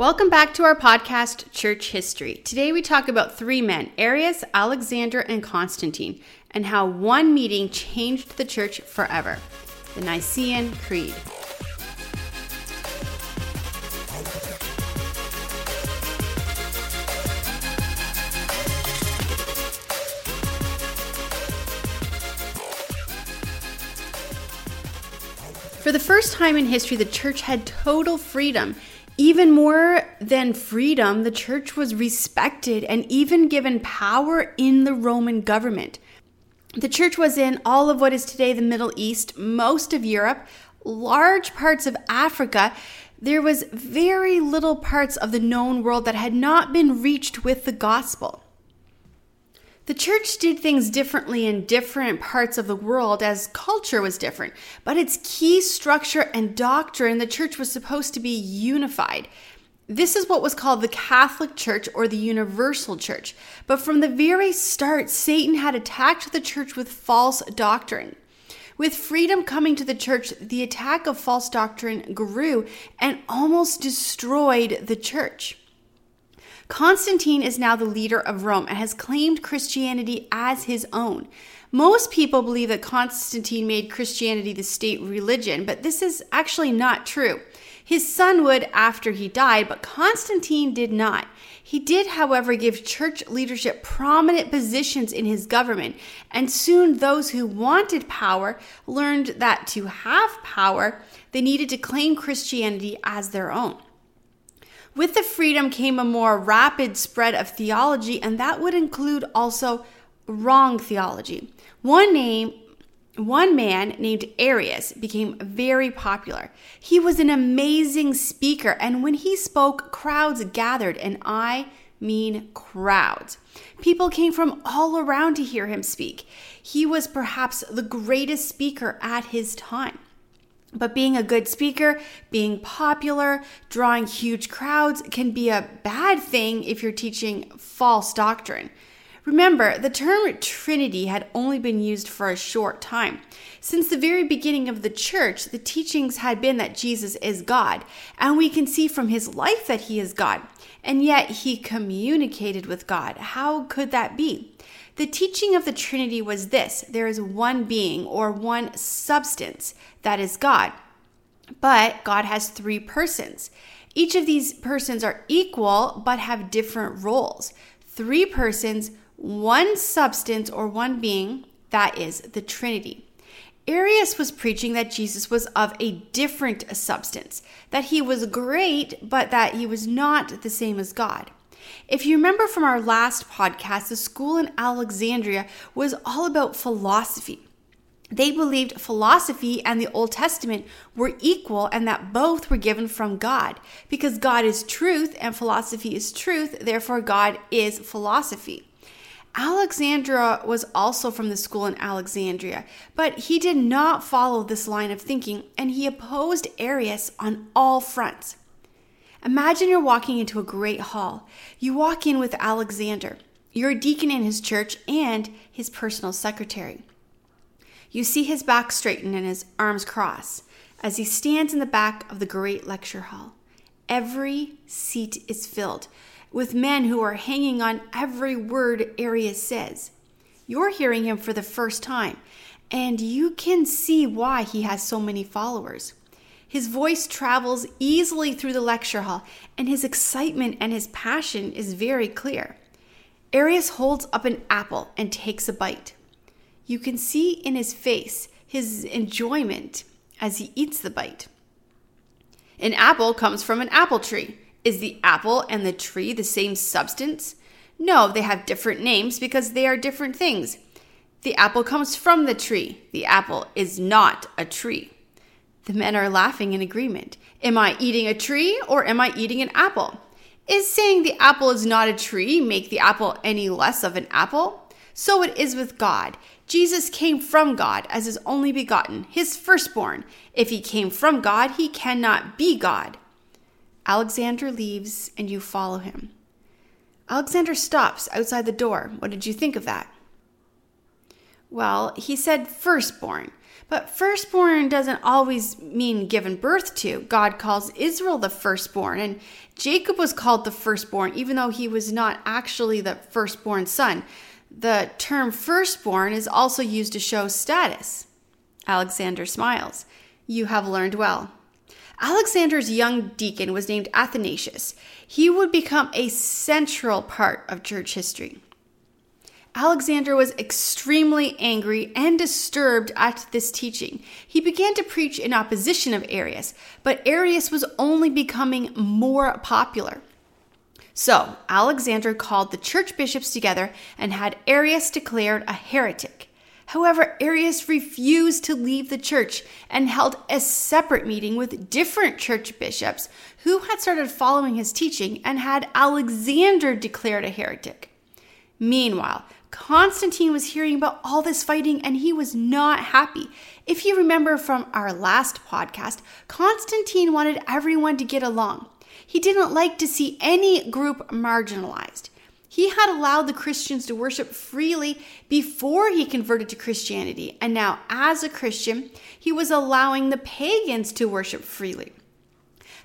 Welcome back to our podcast, Church History. Today we talk about three men, Arius, Alexander, and Constantine, and how one meeting changed the church forever the Nicene Creed. For the first time in history, the church had total freedom even more than freedom, the church was respected and even given power in the Roman government. The church was in all of what is today the Middle East, most of Europe, large parts of Africa. There was very little parts of the known world that had not been reached with the gospel. The church did things differently in different parts of the world as culture was different, but its key structure and doctrine, the church was supposed to be unified. This is what was called the Catholic Church or the Universal Church. But from the very start, Satan had attacked the church with false doctrine. With freedom coming to the church, the attack of false doctrine grew and almost destroyed the church. Constantine is now the leader of Rome and has claimed Christianity as his own. Most people believe that Constantine made Christianity the state religion, but this is actually not true. His son would after he died, but Constantine did not. He did, however, give church leadership prominent positions in his government, and soon those who wanted power learned that to have power, they needed to claim Christianity as their own. With the freedom came a more rapid spread of theology, and that would include also wrong theology. One name one man named Arius became very popular. He was an amazing speaker, and when he spoke, crowds gathered, and I mean crowds. People came from all around to hear him speak. He was perhaps the greatest speaker at his time. But being a good speaker, being popular, drawing huge crowds can be a bad thing if you're teaching false doctrine. Remember, the term Trinity had only been used for a short time. Since the very beginning of the church, the teachings had been that Jesus is God, and we can see from his life that he is God. And yet he communicated with God. How could that be? The teaching of the Trinity was this there is one being or one substance that is God. But God has three persons. Each of these persons are equal but have different roles. Three persons, one substance or one being, that is the Trinity. Arius was preaching that Jesus was of a different substance, that he was great, but that he was not the same as God. If you remember from our last podcast, the school in Alexandria was all about philosophy. They believed philosophy and the Old Testament were equal and that both were given from God. Because God is truth and philosophy is truth, therefore, God is philosophy. Alexander was also from the school in Alexandria, but he did not follow this line of thinking and he opposed Arius on all fronts. Imagine you're walking into a great hall. You walk in with Alexander. You're a deacon in his church and his personal secretary. You see his back straighten and his arms cross as he stands in the back of the great lecture hall. Every seat is filled with men who are hanging on every word Arius says. You're hearing him for the first time, and you can see why he has so many followers. His voice travels easily through the lecture hall, and his excitement and his passion is very clear. Arius holds up an apple and takes a bite. You can see in his face his enjoyment as he eats the bite. An apple comes from an apple tree. Is the apple and the tree the same substance? No, they have different names because they are different things. The apple comes from the tree. The apple is not a tree. The men are laughing in agreement. Am I eating a tree or am I eating an apple? Is saying the apple is not a tree make the apple any less of an apple? So it is with God. Jesus came from God as his only begotten, his firstborn. If he came from God, he cannot be God. Alexander leaves and you follow him. Alexander stops outside the door. What did you think of that? Well, he said firstborn, But firstborn doesn't always mean given birth to. God calls Israel the firstborn, and Jacob was called the firstborn, even though he was not actually the firstborn son. The term firstborn is also used to show status. Alexander smiles. You have learned well. Alexander's young deacon was named Athanasius. He would become a central part of church history. Alexander was extremely angry and disturbed at this teaching. He began to preach in opposition of Arius, but Arius was only becoming more popular. So, Alexander called the church bishops together and had Arius declared a heretic. However, Arius refused to leave the church and held a separate meeting with different church bishops who had started following his teaching and had Alexander declared a heretic. Meanwhile, Constantine was hearing about all this fighting and he was not happy. If you remember from our last podcast, Constantine wanted everyone to get along. He didn't like to see any group marginalized. He had allowed the Christians to worship freely before he converted to Christianity, and now, as a Christian, he was allowing the pagans to worship freely.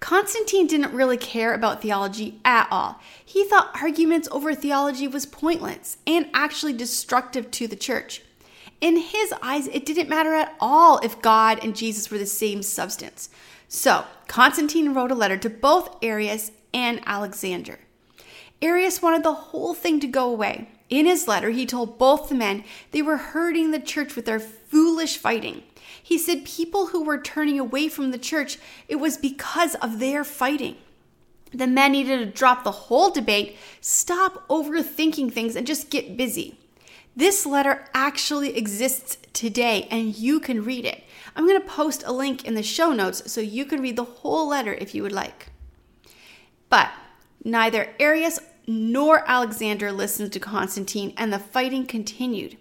Constantine didn't really care about theology at all. He thought arguments over theology was pointless and actually destructive to the church. In his eyes, it didn't matter at all if God and Jesus were the same substance. So, Constantine wrote a letter to both Arius and Alexander. Arius wanted the whole thing to go away. In his letter, he told both the men they were hurting the church with their foolish fighting. He said people who were turning away from the church, it was because of their fighting. The men needed to drop the whole debate, stop overthinking things, and just get busy. This letter actually exists today, and you can read it. I'm going to post a link in the show notes so you can read the whole letter if you would like. But neither Arius nor Alexander listened to Constantine, and the fighting continued.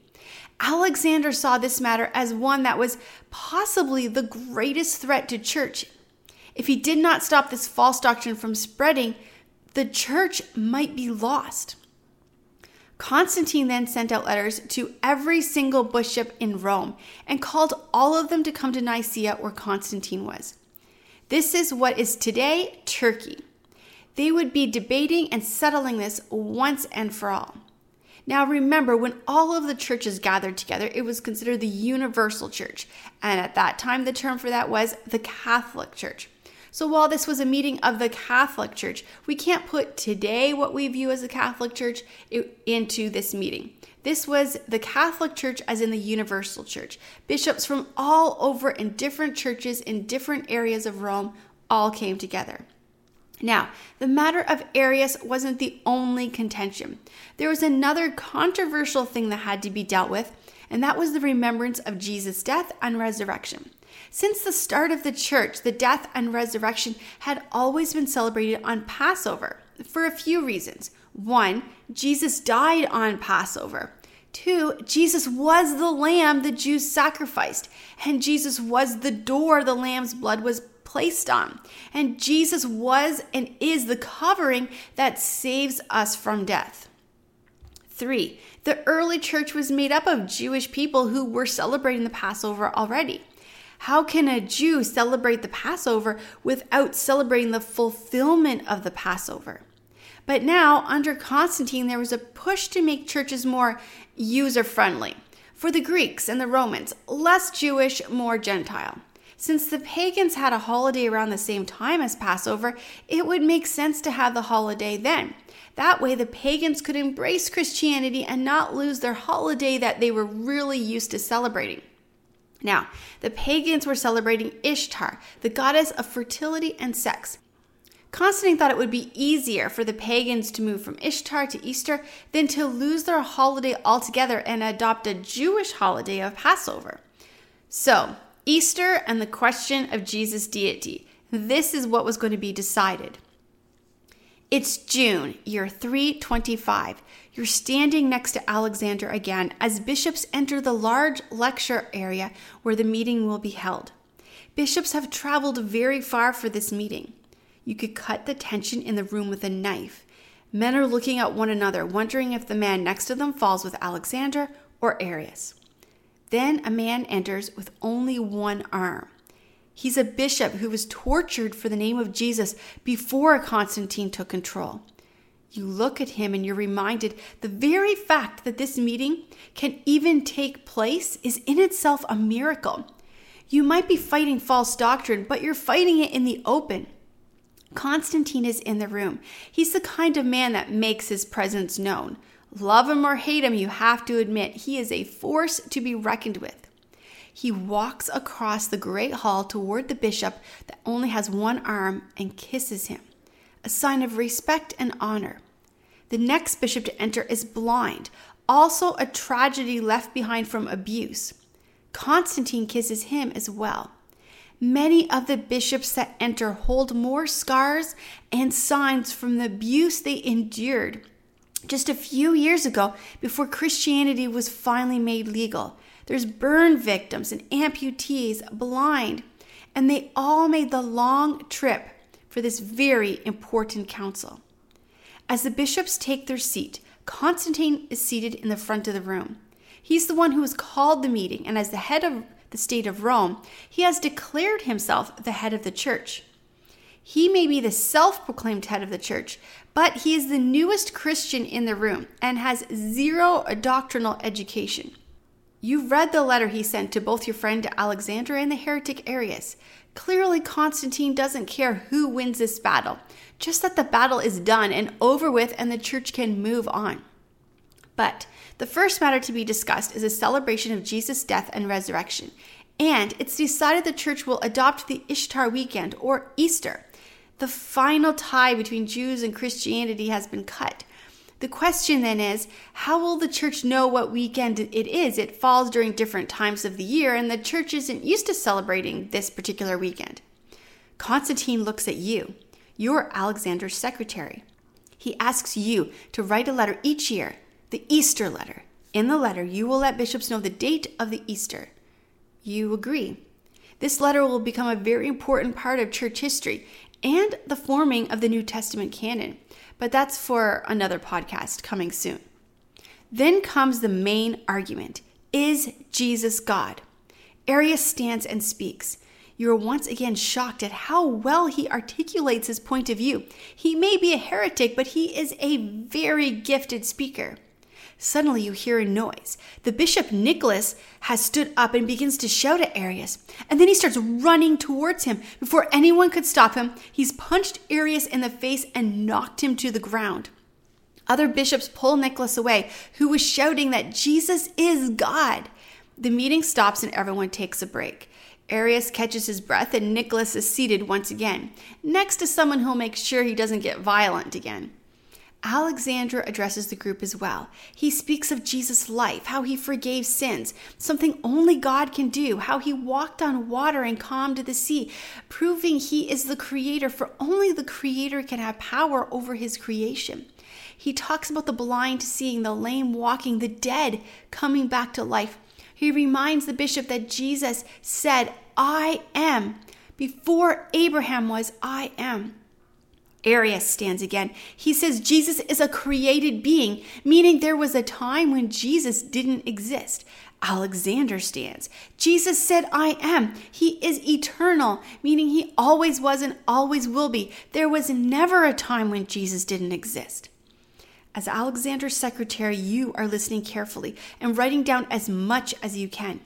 Alexander saw this matter as one that was possibly the greatest threat to church. If he did not stop this false doctrine from spreading, the church might be lost. Constantine then sent out letters to every single bishop in Rome and called all of them to come to Nicaea where Constantine was. This is what is today Turkey. They would be debating and settling this once and for all. Now, remember, when all of the churches gathered together, it was considered the universal church. And at that time, the term for that was the Catholic Church. So while this was a meeting of the Catholic Church, we can't put today what we view as the Catholic Church into this meeting. This was the Catholic Church, as in the Universal Church. Bishops from all over in different churches in different areas of Rome all came together. Now, the matter of Arius wasn't the only contention. There was another controversial thing that had to be dealt with, and that was the remembrance of Jesus' death and resurrection. Since the start of the church, the death and resurrection had always been celebrated on Passover for a few reasons. One, Jesus died on Passover. Two, Jesus was the lamb the Jews sacrificed, and Jesus was the door the lamb's blood was placed on. And Jesus was and is the covering that saves us from death. Three, the early church was made up of Jewish people who were celebrating the Passover already. How can a Jew celebrate the Passover without celebrating the fulfillment of the Passover? But now, under Constantine, there was a push to make churches more user friendly. For the Greeks and the Romans, less Jewish, more Gentile. Since the pagans had a holiday around the same time as Passover, it would make sense to have the holiday then. That way, the pagans could embrace Christianity and not lose their holiday that they were really used to celebrating. Now, the pagans were celebrating Ishtar, the goddess of fertility and sex. Constantine thought it would be easier for the pagans to move from Ishtar to Easter than to lose their holiday altogether and adopt a Jewish holiday of Passover. So, Easter and the question of Jesus' deity. This is what was going to be decided. It's June, year 325. You're standing next to Alexander again as bishops enter the large lecture area where the meeting will be held. Bishops have traveled very far for this meeting. You could cut the tension in the room with a knife. Men are looking at one another, wondering if the man next to them falls with Alexander or Arius. Then a man enters with only one arm. He's a bishop who was tortured for the name of Jesus before Constantine took control. You look at him and you're reminded the very fact that this meeting can even take place is in itself a miracle. You might be fighting false doctrine, but you're fighting it in the open. Constantine is in the room. He's the kind of man that makes his presence known. Love him or hate him, you have to admit he is a force to be reckoned with. He walks across the great hall toward the bishop that only has one arm and kisses him, a sign of respect and honor. The next bishop to enter is blind, also a tragedy left behind from abuse. Constantine kisses him as well. Many of the bishops that enter hold more scars and signs from the abuse they endured just a few years ago before Christianity was finally made legal. There's burn victims and amputees, blind, and they all made the long trip for this very important council. As the bishops take their seat, Constantine is seated in the front of the room. He's the one who has called the meeting, and as the head of the state of Rome, he has declared himself the head of the church. He may be the self proclaimed head of the church, but he is the newest Christian in the room and has zero doctrinal education. You've read the letter he sent to both your friend Alexander and the heretic Arius. Clearly, Constantine doesn't care who wins this battle, just that the battle is done and over with and the church can move on. But the first matter to be discussed is a celebration of Jesus' death and resurrection, and it's decided the church will adopt the Ishtar weekend or Easter. The final tie between Jews and Christianity has been cut. The question then is how will the church know what weekend it is? It falls during different times of the year, and the church isn't used to celebrating this particular weekend. Constantine looks at you. You're Alexander's secretary. He asks you to write a letter each year, the Easter letter. In the letter, you will let bishops know the date of the Easter. You agree. This letter will become a very important part of church history and the forming of the New Testament canon. But that's for another podcast coming soon. Then comes the main argument Is Jesus God? Arius stands and speaks. You are once again shocked at how well he articulates his point of view. He may be a heretic, but he is a very gifted speaker. Suddenly you hear a noise. The bishop Nicholas has stood up and begins to shout at Arius. And then he starts running towards him. Before anyone could stop him, he's punched Arius in the face and knocked him to the ground. Other bishops pull Nicholas away, who was shouting that Jesus is God. The meeting stops and everyone takes a break. Arius catches his breath and Nicholas is seated once again, next to someone who'll make sure he doesn't get violent again. Alexander addresses the group as well. He speaks of Jesus' life, how he forgave sins, something only God can do, how he walked on water and calmed the sea, proving he is the creator, for only the creator can have power over his creation. He talks about the blind seeing, the lame walking, the dead coming back to life. He reminds the bishop that Jesus said, I am. Before Abraham was, I am. Arius stands again. He says Jesus is a created being, meaning there was a time when Jesus didn't exist. Alexander stands. Jesus said, I am. He is eternal, meaning he always was and always will be. There was never a time when Jesus didn't exist. As Alexander's secretary, you are listening carefully and writing down as much as you can.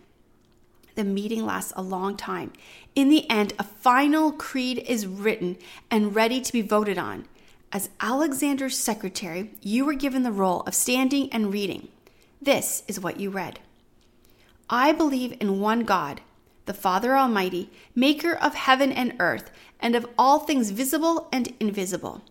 The meeting lasts a long time. In the end, a final creed is written and ready to be voted on. As Alexander's secretary, you were given the role of standing and reading. This is what you read I believe in one God, the Father Almighty, maker of heaven and earth, and of all things visible and invisible,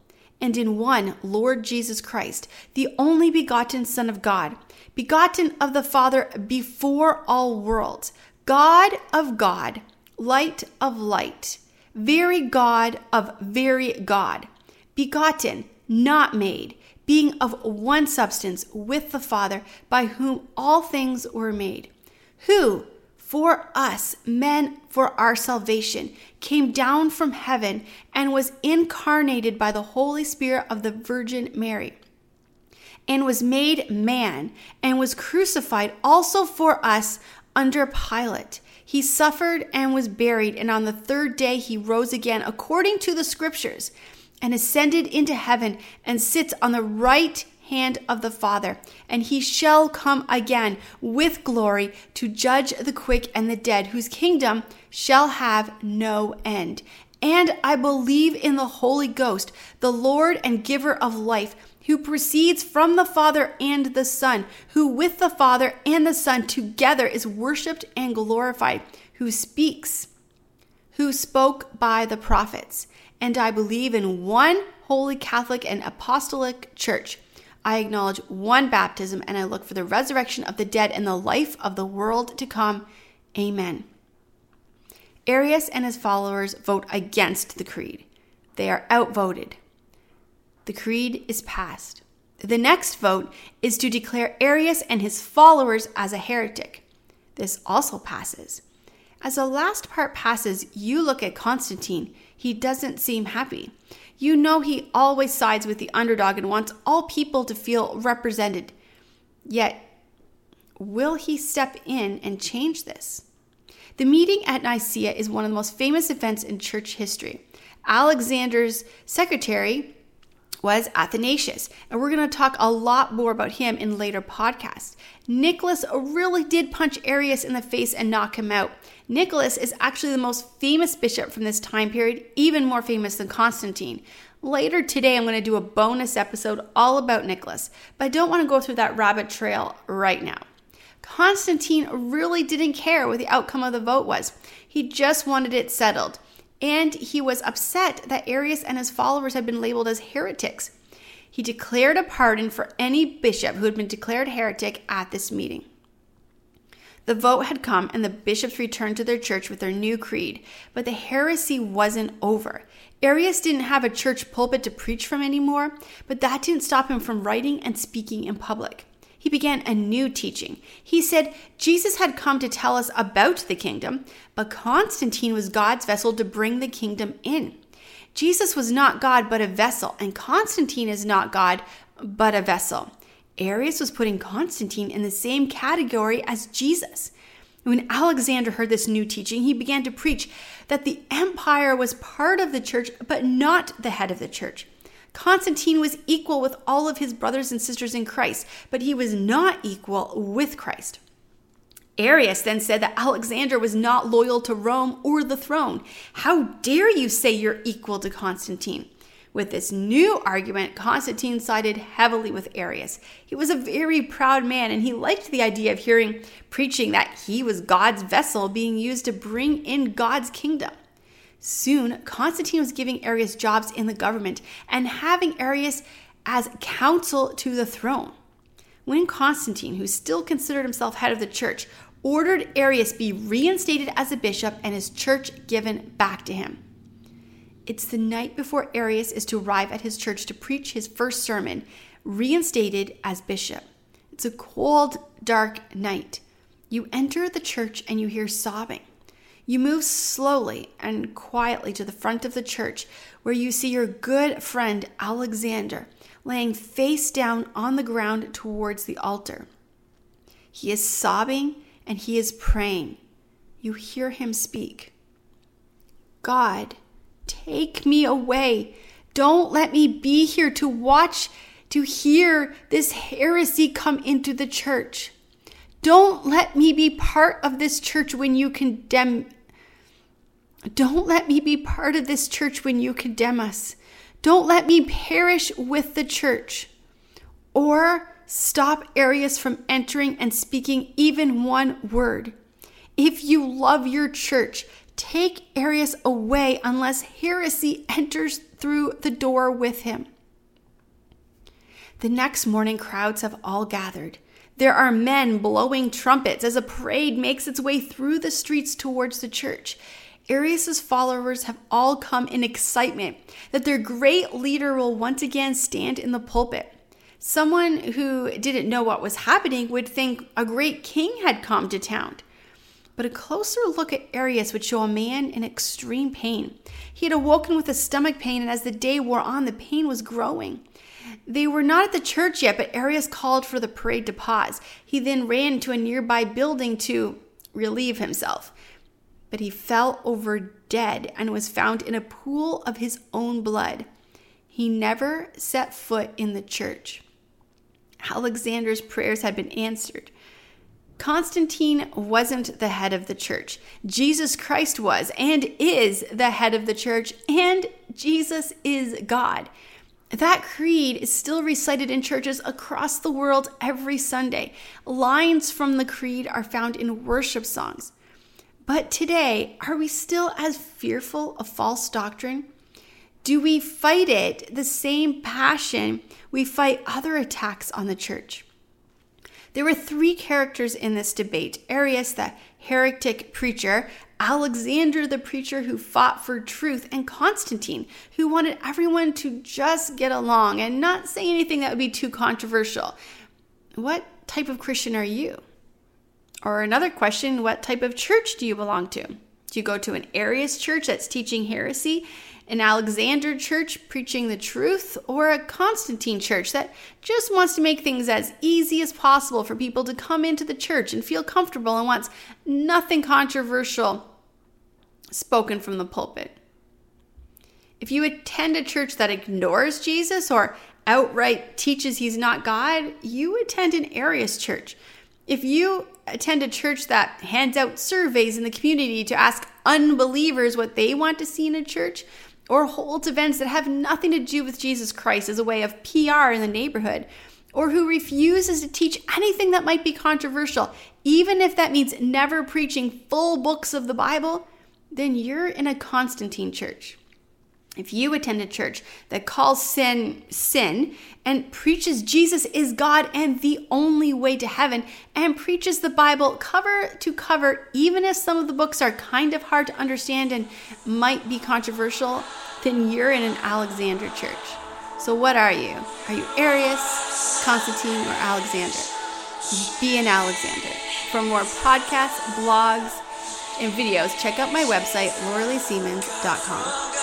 and in one Lord Jesus Christ, the only begotten Son of God, begotten of the Father before all worlds God of God, light of light, very God of very God, begotten, not made, being of one substance with the Father, by whom all things were made, who, for us, men for our salvation, came down from heaven and was incarnated by the Holy Spirit of the Virgin Mary and was made man and was crucified also for us under Pilate. He suffered and was buried, and on the third day he rose again according to the scriptures and ascended into heaven and sits on the right hand of the Father. And he shall come again with glory to judge the quick and the dead, whose kingdom shall have no end. And I believe in the Holy Ghost, the Lord and giver of life who proceeds from the Father and the Son, who with the Father and the Son together is worshiped and glorified, who speaks, who spoke by the prophets. And I believe in one holy Catholic and apostolic church. I acknowledge one baptism and I look for the resurrection of the dead and the life of the world to come. Amen. Arius and his followers vote against the creed. They are outvoted. The creed is passed. The next vote is to declare Arius and his followers as a heretic. This also passes. As the last part passes, you look at Constantine. He doesn't seem happy. You know he always sides with the underdog and wants all people to feel represented. Yet, will he step in and change this? The meeting at Nicaea is one of the most famous events in church history. Alexander's secretary, was Athanasius. And we're going to talk a lot more about him in later podcasts. Nicholas really did punch Arius in the face and knock him out. Nicholas is actually the most famous bishop from this time period, even more famous than Constantine. Later today, I'm going to do a bonus episode all about Nicholas, but I don't want to go through that rabbit trail right now. Constantine really didn't care what the outcome of the vote was. He just wanted it settled and he was upset that Arius and his followers had been labeled as heretics. He declared a pardon for any bishop who had been declared heretic at this meeting. The vote had come, and the bishops returned to their church with their new creed, but the heresy wasn't over. Arius didn't have a church pulpit to preach from anymore, but that didn't stop him from writing and speaking in public he began a new teaching. He said Jesus had come to tell us about the kingdom, but Constantine was God's vessel to bring the kingdom in. Jesus was not God, but a vessel, and Constantine is not God, but a vessel. Arius was putting Constantine in the same category as Jesus. When Alexander heard this new teaching, he began to preach that the empire was part of the church, but not the head of the church. Constantine was equal with all of his brothers and sisters in Christ, but he was not equal with Christ. Arius then said that Alexander was not loyal to Rome or the throne. How dare you say you're equal to Constantine? With this new argument, Constantine sided heavily with Arius. He was a very proud man and he liked the idea of hearing preaching that he was God's vessel being used to bring in God's kingdom. Soon, Constantine was giving Arius jobs in the government and having Arius as counsel to the throne. When Constantine, who still considered himself head of the church, ordered Arius be reinstated as a bishop and his church given back to him. It's the night before Arius is to arrive at his church to preach his first sermon, reinstated as bishop. It's a cold, dark night. You enter the church and you hear sobbing. You move slowly and quietly to the front of the church where you see your good friend Alexander laying face down on the ground towards the altar. He is sobbing and he is praying. You hear him speak God, take me away. Don't let me be here to watch, to hear this heresy come into the church. Don't let me be part of this church when you condemn. Don't let me be part of this church when you condemn us. Don't let me perish with the church. Or stop Arius from entering and speaking even one word. If you love your church, take Arius away unless heresy enters through the door with him. The next morning, crowds have all gathered. There are men blowing trumpets as a parade makes its way through the streets towards the church. Arius's followers have all come in excitement that their great leader will once again stand in the pulpit. Someone who didn't know what was happening would think a great king had come to town. But a closer look at Arius would show a man in extreme pain. He had awoken with a stomach pain, and as the day wore on, the pain was growing. They were not at the church yet, but Arius called for the parade to pause. He then ran to a nearby building to relieve himself. But he fell over dead and was found in a pool of his own blood. He never set foot in the church. Alexander's prayers had been answered. Constantine wasn't the head of the church. Jesus Christ was and is the head of the church, and Jesus is God. That creed is still recited in churches across the world every Sunday. Lines from the creed are found in worship songs. But today, are we still as fearful of false doctrine? Do we fight it the same passion we fight other attacks on the church? There were three characters in this debate Arius, the heretic preacher, Alexander, the preacher who fought for truth, and Constantine, who wanted everyone to just get along and not say anything that would be too controversial. What type of Christian are you? Or another question what type of church do you belong to? Do you go to an Arius church that's teaching heresy an Alexander church preaching the truth, or a Constantine church that just wants to make things as easy as possible for people to come into the church and feel comfortable and wants nothing controversial spoken from the pulpit. If you attend a church that ignores Jesus or outright teaches he's not God, you attend an Arius church. If you attend a church that hands out surveys in the community to ask unbelievers what they want to see in a church, or holds events that have nothing to do with Jesus Christ as a way of PR in the neighborhood, or who refuses to teach anything that might be controversial, even if that means never preaching full books of the Bible, then you're in a Constantine church. If you attend a church that calls sin sin and preaches Jesus is God and the only way to heaven and preaches the Bible cover to cover, even if some of the books are kind of hard to understand and might be controversial, then you're in an Alexander church. So, what are you? Are you Arius, Constantine, or Alexander? Be an Alexander. For more podcasts, blogs, and videos, check out my website, lauraleesiemens.com.